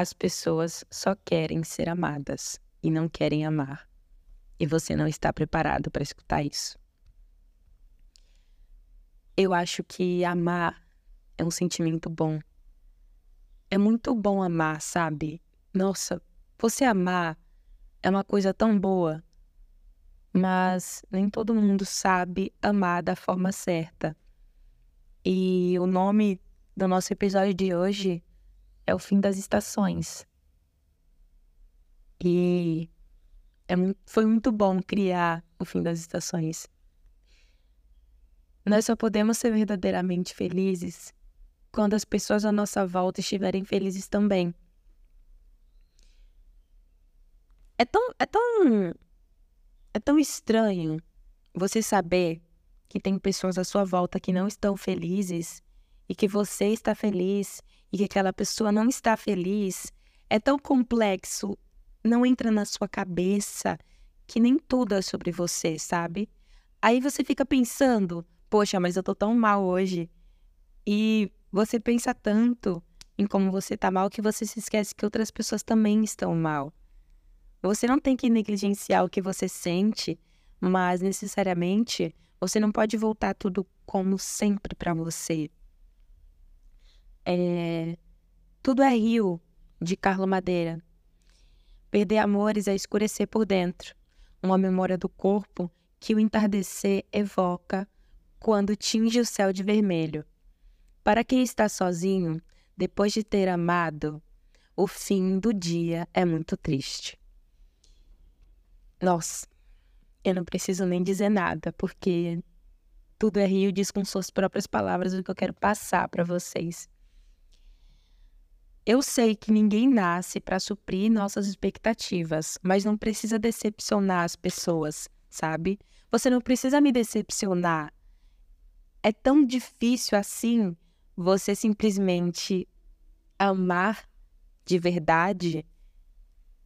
as pessoas só querem ser amadas e não querem amar. E você não está preparado para escutar isso. Eu acho que amar é um sentimento bom. É muito bom amar, sabe? Nossa, você amar é uma coisa tão boa. Mas nem todo mundo sabe amar da forma certa. E o nome do nosso episódio de hoje é O Fim das Estações. E é, foi muito bom criar O Fim das Estações. Nós só podemos ser verdadeiramente felizes quando as pessoas à nossa volta estiverem felizes também. É tão, é tão, é tão estranho você saber que tem pessoas à sua volta que não estão felizes e que você está feliz e que aquela pessoa não está feliz. É tão complexo, não entra na sua cabeça que nem tudo é sobre você, sabe? Aí você fica pensando, poxa, mas eu tô tão mal hoje. E você pensa tanto em como você tá mal que você se esquece que outras pessoas também estão mal. Você não tem que negligenciar o que você sente, mas necessariamente você não pode voltar tudo como sempre para você. É... Tudo é rio, de Carlo Madeira. Perder amores é escurecer por dentro, uma memória do corpo que o entardecer evoca quando tinge o céu de vermelho. Para quem está sozinho, depois de ter amado, o fim do dia é muito triste. Nossa, eu não preciso nem dizer nada, porque tudo é Rio diz com suas próprias palavras o que eu quero passar para vocês. Eu sei que ninguém nasce para suprir nossas expectativas, mas não precisa decepcionar as pessoas, sabe? Você não precisa me decepcionar é tão difícil assim você simplesmente amar de verdade,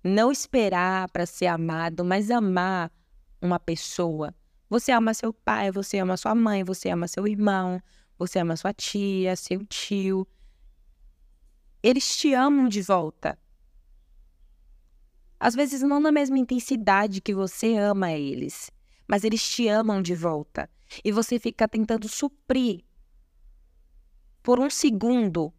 não esperar para ser amado, mas amar uma pessoa. Você ama seu pai, você ama sua mãe, você ama seu irmão, você ama sua tia, seu tio. Eles te amam de volta. Às vezes não na mesma intensidade que você ama eles, mas eles te amam de volta. E você fica tentando suprir por um segundo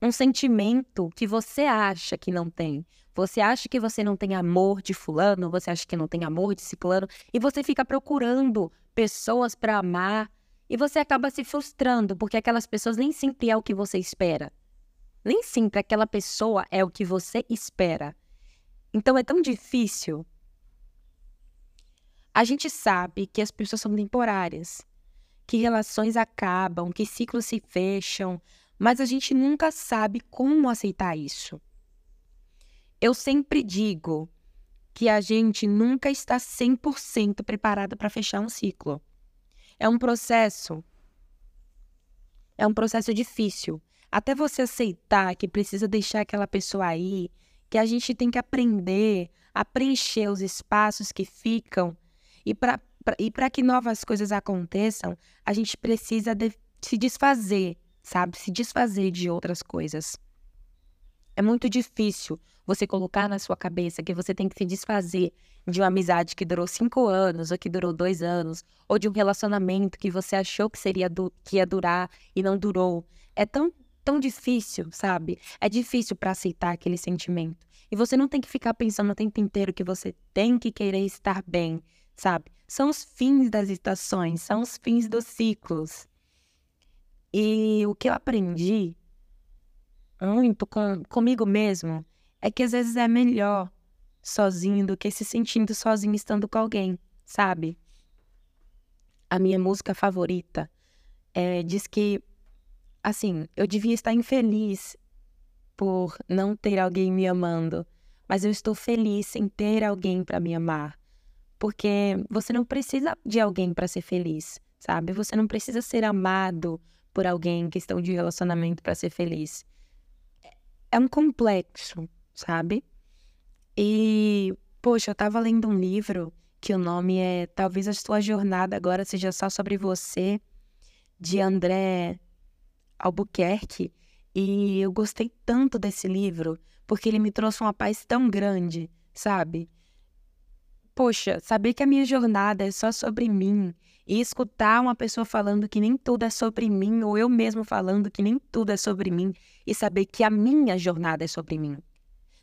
um sentimento que você acha que não tem. Você acha que você não tem amor de fulano, você acha que não tem amor de ciclano, e você fica procurando pessoas para amar, e você acaba se frustrando, porque aquelas pessoas nem sempre é o que você espera. Nem sempre aquela pessoa é o que você espera. Então é tão difícil a gente sabe que as pessoas são temporárias, que relações acabam, que ciclos se fecham, mas a gente nunca sabe como aceitar isso. Eu sempre digo que a gente nunca está 100% preparado para fechar um ciclo. É um processo é um processo difícil. Até você aceitar que precisa deixar aquela pessoa aí, que a gente tem que aprender a preencher os espaços que ficam e para que novas coisas aconteçam, a gente precisa de, se desfazer, sabe? Se desfazer de outras coisas. É muito difícil você colocar na sua cabeça que você tem que se desfazer de uma amizade que durou cinco anos, ou que durou dois anos, ou de um relacionamento que você achou que seria que ia durar e não durou. É tão, tão difícil, sabe? É difícil para aceitar aquele sentimento. E você não tem que ficar pensando o tempo inteiro que você tem que querer estar bem, sabe? São os fins das estações, são os fins dos ciclos. E o que eu aprendi muito com, comigo mesmo é que às vezes é melhor sozinho do que se sentindo sozinho estando com alguém, sabe? A minha música favorita é, diz que, assim, eu devia estar infeliz por não ter alguém me amando, mas eu estou feliz em ter alguém para me amar. Porque você não precisa de alguém para ser feliz, sabe? Você não precisa ser amado por alguém em questão de relacionamento para ser feliz. É um complexo, sabe? E, poxa, eu tava lendo um livro que o nome é Talvez a sua jornada agora seja só sobre você, de André Albuquerque. E eu gostei tanto desse livro porque ele me trouxe uma paz tão grande, sabe? Poxa, saber que a minha jornada é só sobre mim e escutar uma pessoa falando que nem tudo é sobre mim, ou eu mesmo falando que nem tudo é sobre mim, e saber que a minha jornada é sobre mim.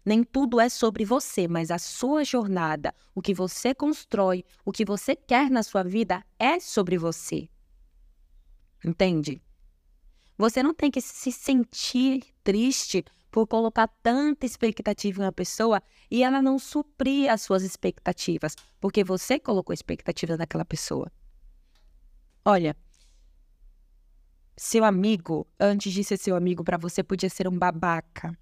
Nem tudo é sobre você, mas a sua jornada, o que você constrói, o que você quer na sua vida é sobre você. Entende? Você não tem que se sentir triste por colocar tanta expectativa em uma pessoa e ela não suprir as suas expectativas, porque você colocou expectativas naquela pessoa. Olha, seu amigo, antes de ser seu amigo para você, podia ser um babaca.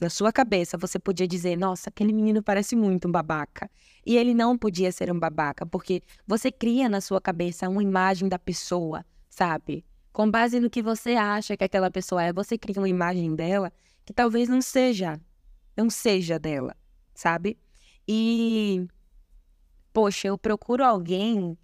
Na sua cabeça, você podia dizer: Nossa, aquele menino parece muito um babaca. E ele não podia ser um babaca, porque você cria na sua cabeça uma imagem da pessoa, sabe? Com base no que você acha que aquela pessoa é, você cria uma imagem dela que talvez não seja, não seja dela, sabe? E, poxa, eu procuro alguém,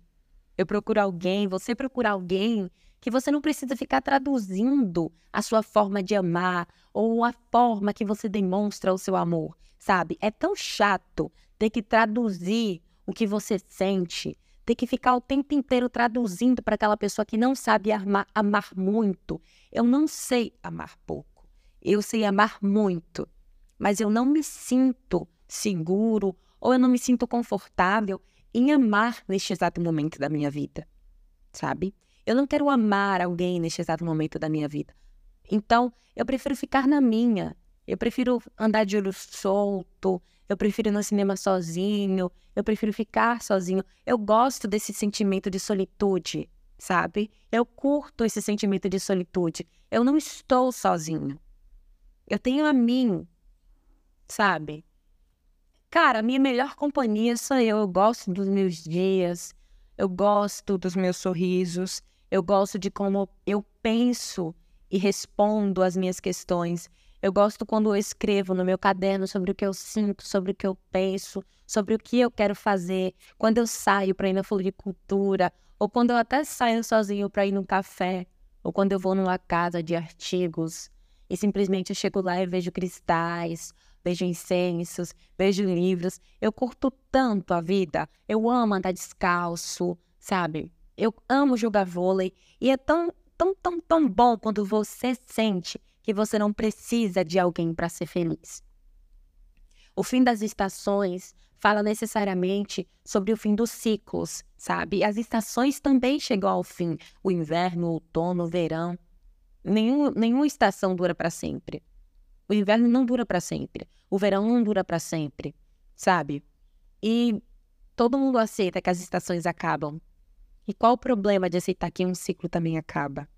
eu procuro alguém, você procura alguém que você não precisa ficar traduzindo a sua forma de amar ou a forma que você demonstra o seu amor, sabe? É tão chato ter que traduzir o que você sente, ter que ficar o tempo inteiro traduzindo para aquela pessoa que não sabe amar, amar muito. Eu não sei amar pouco, eu sei amar muito, mas eu não me sinto seguro ou eu não me sinto confortável em amar neste exato momento da minha vida, sabe? Eu não quero amar alguém neste exato momento da minha vida. Então, eu prefiro ficar na minha. Eu prefiro andar de olho solto. Eu prefiro ir no cinema sozinho. Eu prefiro ficar sozinho. Eu gosto desse sentimento de solitude, sabe? Eu curto esse sentimento de solitude. Eu não estou sozinho. Eu tenho a mim, sabe? Cara, a minha melhor companhia sou eu. Eu gosto dos meus dias. Eu gosto dos meus sorrisos. Eu gosto de como eu penso e respondo às minhas questões. Eu gosto quando eu escrevo no meu caderno sobre o que eu sinto, sobre o que eu penso, sobre o que eu quero fazer. Quando eu saio para ir na floricultura, ou quando eu até saio sozinho para ir num café, ou quando eu vou numa casa de artigos e simplesmente eu chego lá e vejo cristais, vejo incensos, vejo livros. Eu curto tanto a vida. Eu amo andar descalço, sabe? Eu amo jogar vôlei e é tão, tão, tão, tão bom quando você sente que você não precisa de alguém para ser feliz. O fim das estações fala necessariamente sobre o fim dos ciclos, sabe? As estações também chegam ao fim. O inverno, o outono, o verão. Nenhum, nenhuma estação dura para sempre. O inverno não dura para sempre. O verão não dura para sempre, sabe? E todo mundo aceita que as estações acabam. E qual o problema de aceitar que um ciclo também acaba?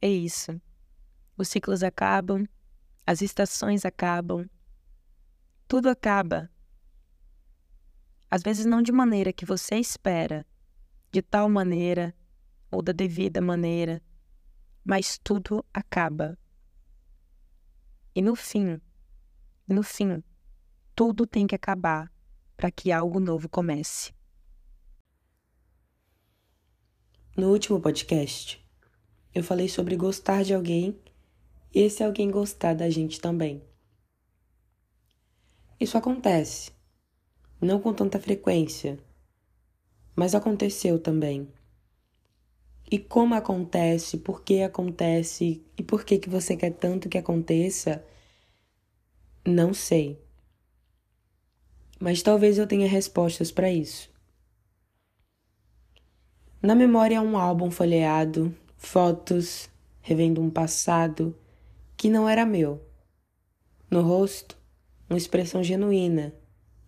É isso. Os ciclos acabam, as estações acabam, tudo acaba. Às vezes não de maneira que você espera, de tal maneira ou da devida maneira, mas tudo acaba. E no fim, no fim, tudo tem que acabar para que algo novo comece. No último podcast, eu falei sobre gostar de alguém e esse alguém gostar da gente também. Isso acontece, não com tanta frequência, mas aconteceu também. E como acontece, por que acontece e por que que você quer tanto que aconteça, não sei. Mas talvez eu tenha respostas para isso. Na memória, um álbum folheado, fotos, revendo um passado que não era meu. No rosto, uma expressão genuína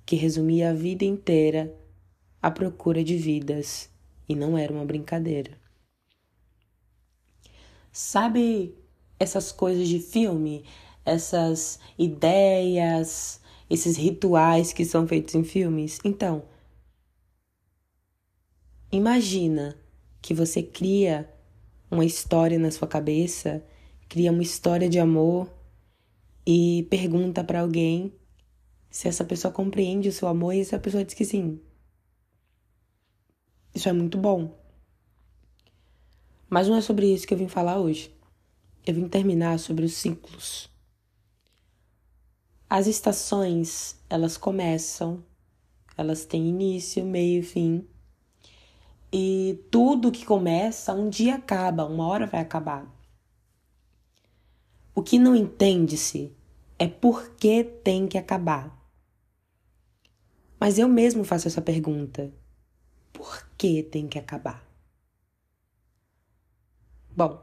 que resumia a vida inteira à procura de vidas e não era uma brincadeira. Sabe essas coisas de filme, essas ideias, esses rituais que são feitos em filmes? Então, Imagina que você cria uma história na sua cabeça, cria uma história de amor e pergunta para alguém se essa pessoa compreende o seu amor e essa pessoa diz que sim. Isso é muito bom. Mas não é sobre isso que eu vim falar hoje. eu vim terminar sobre os ciclos. As estações, elas começam, elas têm início, meio e fim. E tudo que começa um dia acaba, uma hora vai acabar. O que não entende-se é por que tem que acabar. Mas eu mesmo faço essa pergunta: por que tem que acabar? Bom,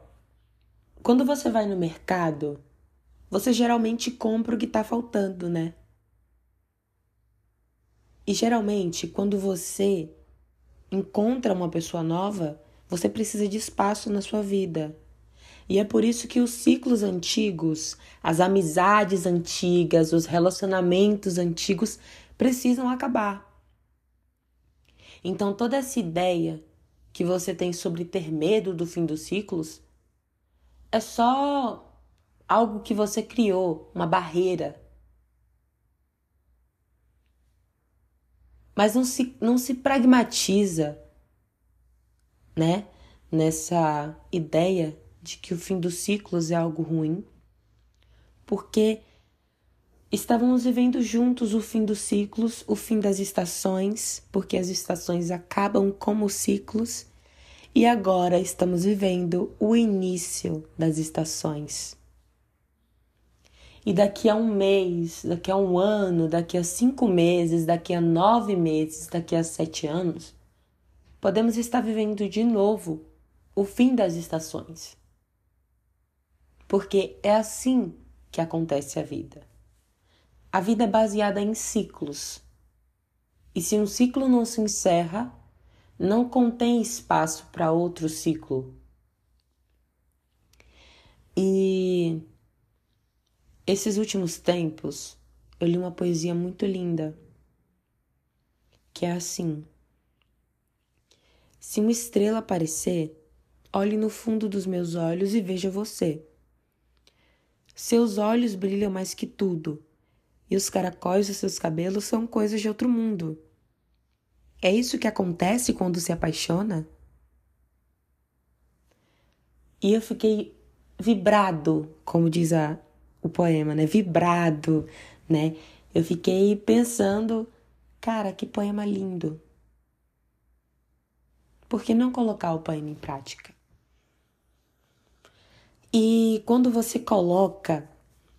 quando você vai no mercado, você geralmente compra o que está faltando, né? E geralmente, quando você encontra uma pessoa nova, você precisa de espaço na sua vida. E é por isso que os ciclos antigos, as amizades antigas, os relacionamentos antigos precisam acabar. Então, toda essa ideia que você tem sobre ter medo do fim dos ciclos é só algo que você criou, uma barreira. Mas não se, não se pragmatiza, né? Nessa ideia de que o fim dos ciclos é algo ruim, porque Estávamos vivendo juntos o fim dos ciclos, o fim das estações, porque as estações acabam como ciclos, e agora estamos vivendo o início das estações. E daqui a um mês, daqui a um ano, daqui a cinco meses, daqui a nove meses, daqui a sete anos, podemos estar vivendo de novo o fim das estações. Porque é assim que acontece a vida. A vida é baseada em ciclos. E se um ciclo não se encerra, não contém espaço para outro ciclo. E esses últimos tempos eu li uma poesia muito linda que é assim: Se uma estrela aparecer, olhe no fundo dos meus olhos e veja você. Seus olhos brilham mais que tudo e os caracóis dos seus cabelos são coisas de outro mundo. É isso que acontece quando se apaixona? E eu fiquei vibrado, como diz a, o poema, né? Vibrado, né? Eu fiquei pensando, cara, que poema lindo. Por que não colocar o poema em prática? E quando você coloca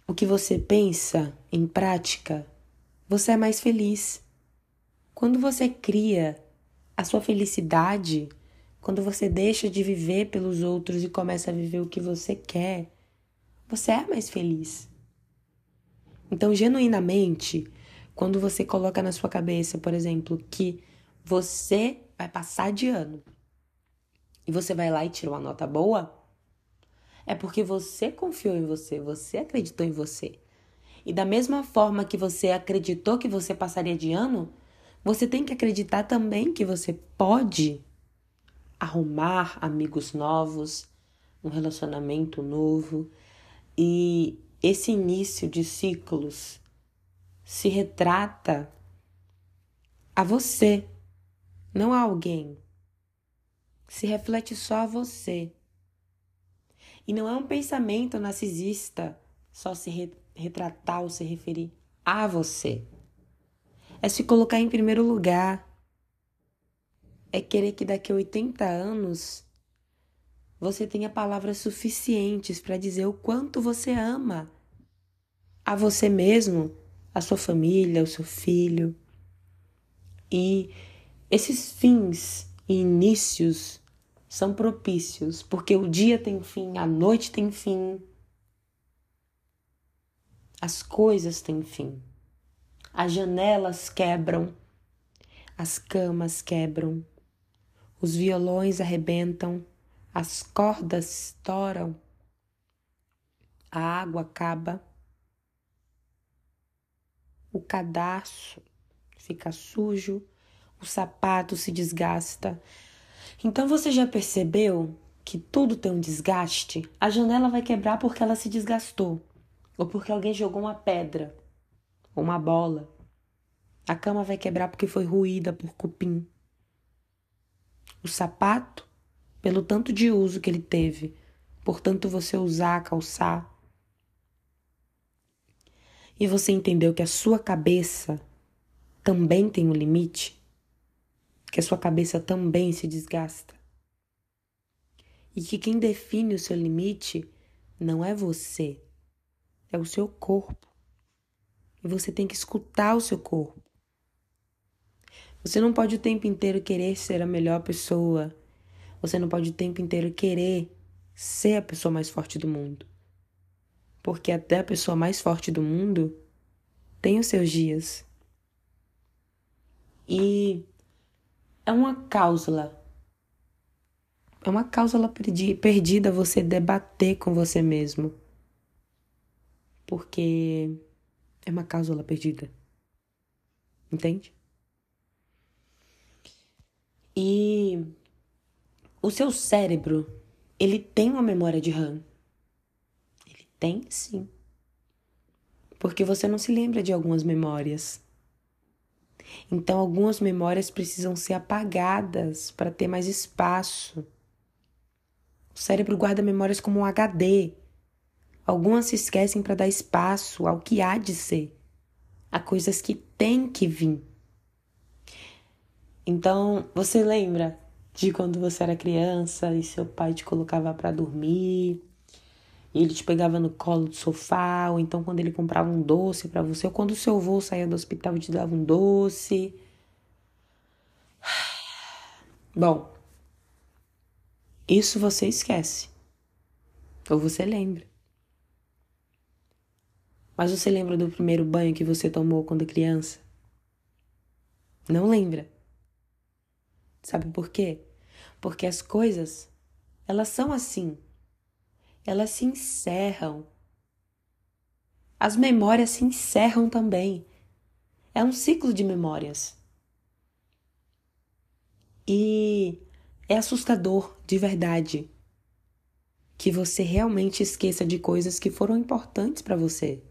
o que você pensa em prática, você é mais feliz. Quando você cria a sua felicidade, quando você deixa de viver pelos outros e começa a viver o que você quer, você é mais feliz. Então, genuinamente, quando você coloca na sua cabeça, por exemplo, que você vai passar de ano e você vai lá e tira uma nota boa, é porque você confiou em você, você acreditou em você. E da mesma forma que você acreditou que você passaria de ano, você tem que acreditar também que você pode arrumar amigos novos, um relacionamento novo. E esse início de ciclos se retrata a você, não a alguém. Se reflete só a você. E não é um pensamento narcisista só se re retratar ou se referir a você. É se colocar em primeiro lugar. É querer que daqui a 80 anos você tenha palavras suficientes para dizer o quanto você ama a você mesmo, a sua família, o seu filho. E esses fins e inícios são propícios, porque o dia tem fim, a noite tem fim, as coisas têm fim. As janelas quebram, as camas quebram, os violões arrebentam, as cordas estouram, a água acaba, o cadarço fica sujo, o sapato se desgasta, então você já percebeu que tudo tem um desgaste? A janela vai quebrar porque ela se desgastou, ou porque alguém jogou uma pedra, ou uma bola. A cama vai quebrar porque foi ruída por cupim. O sapato, pelo tanto de uso que ele teve, portanto você usar, calçar. E você entendeu que a sua cabeça também tem um limite? Que a sua cabeça também se desgasta? E que quem define o seu limite não é você, é o seu corpo. E você tem que escutar o seu corpo. Você não pode o tempo inteiro querer ser a melhor pessoa. Você não pode o tempo inteiro querer ser a pessoa mais forte do mundo. Porque até a pessoa mais forte do mundo tem os seus dias. E é uma cláusula. É uma cláusula perdida você debater com você mesmo. Porque é uma cláusula perdida. Entende? E o seu cérebro, ele tem uma memória de RAM. Ele tem, sim. Porque você não se lembra de algumas memórias. Então, algumas memórias precisam ser apagadas para ter mais espaço. O cérebro guarda memórias como um HD. Algumas se esquecem para dar espaço ao que há de ser, a coisas que têm que vir. Então, você lembra de quando você era criança e seu pai te colocava para dormir? Ele te pegava no colo do sofá, ou então quando ele comprava um doce para você, ou quando o seu avô saía do hospital e te dava um doce. Bom, isso você esquece. Ou você lembra. Mas você lembra do primeiro banho que você tomou quando criança? Não lembra. Sabe por quê? Porque as coisas, elas são assim. Elas se encerram. As memórias se encerram também. É um ciclo de memórias. E é assustador, de verdade, que você realmente esqueça de coisas que foram importantes para você.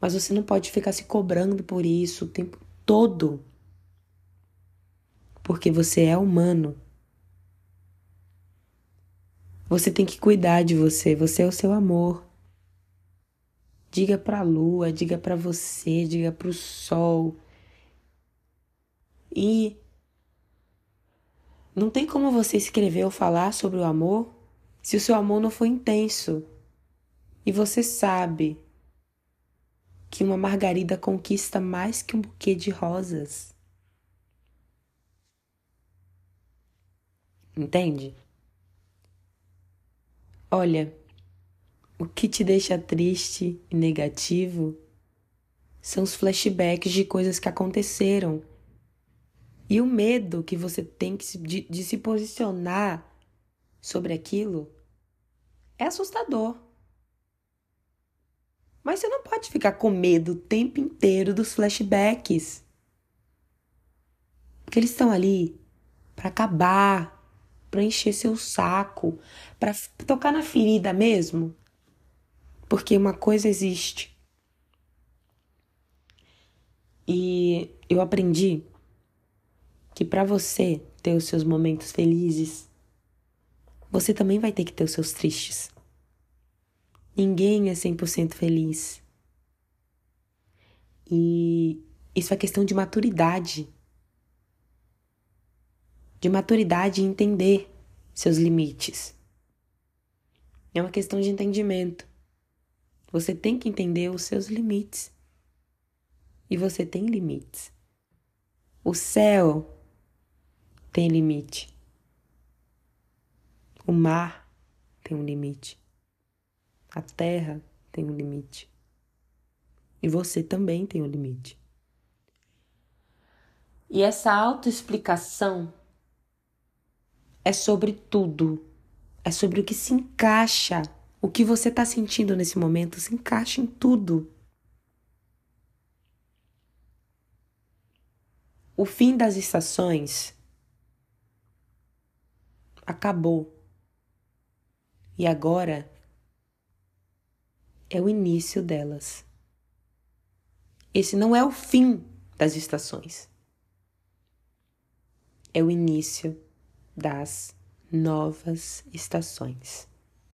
Mas você não pode ficar se cobrando por isso o tempo todo porque você é humano. Você tem que cuidar de você, você é o seu amor. Diga para a lua, diga para você, diga para o sol. E não tem como você escrever ou falar sobre o amor se o seu amor não for intenso. E você sabe que uma margarida conquista mais que um buquê de rosas. Entende? Olha, o que te deixa triste e negativo são os flashbacks de coisas que aconteceram. E o medo que você tem que se, de, de se posicionar sobre aquilo é assustador. Mas você não pode ficar com medo o tempo inteiro dos flashbacks. Porque eles estão ali para acabar para encher seu saco, para tocar na ferida mesmo. Porque uma coisa existe. E eu aprendi que para você ter os seus momentos felizes, você também vai ter que ter os seus tristes. Ninguém é 100% feliz. E isso é questão de maturidade de maturidade e entender seus limites. É uma questão de entendimento. Você tem que entender os seus limites. E você tem limites. O céu tem limite. O mar tem um limite. A terra tem um limite. E você também tem um limite. E essa autoexplicação é sobre tudo. É sobre o que se encaixa. O que você está sentindo nesse momento se encaixa em tudo. O fim das estações acabou. E agora é o início delas. Esse não é o fim das estações. É o início das novas estações.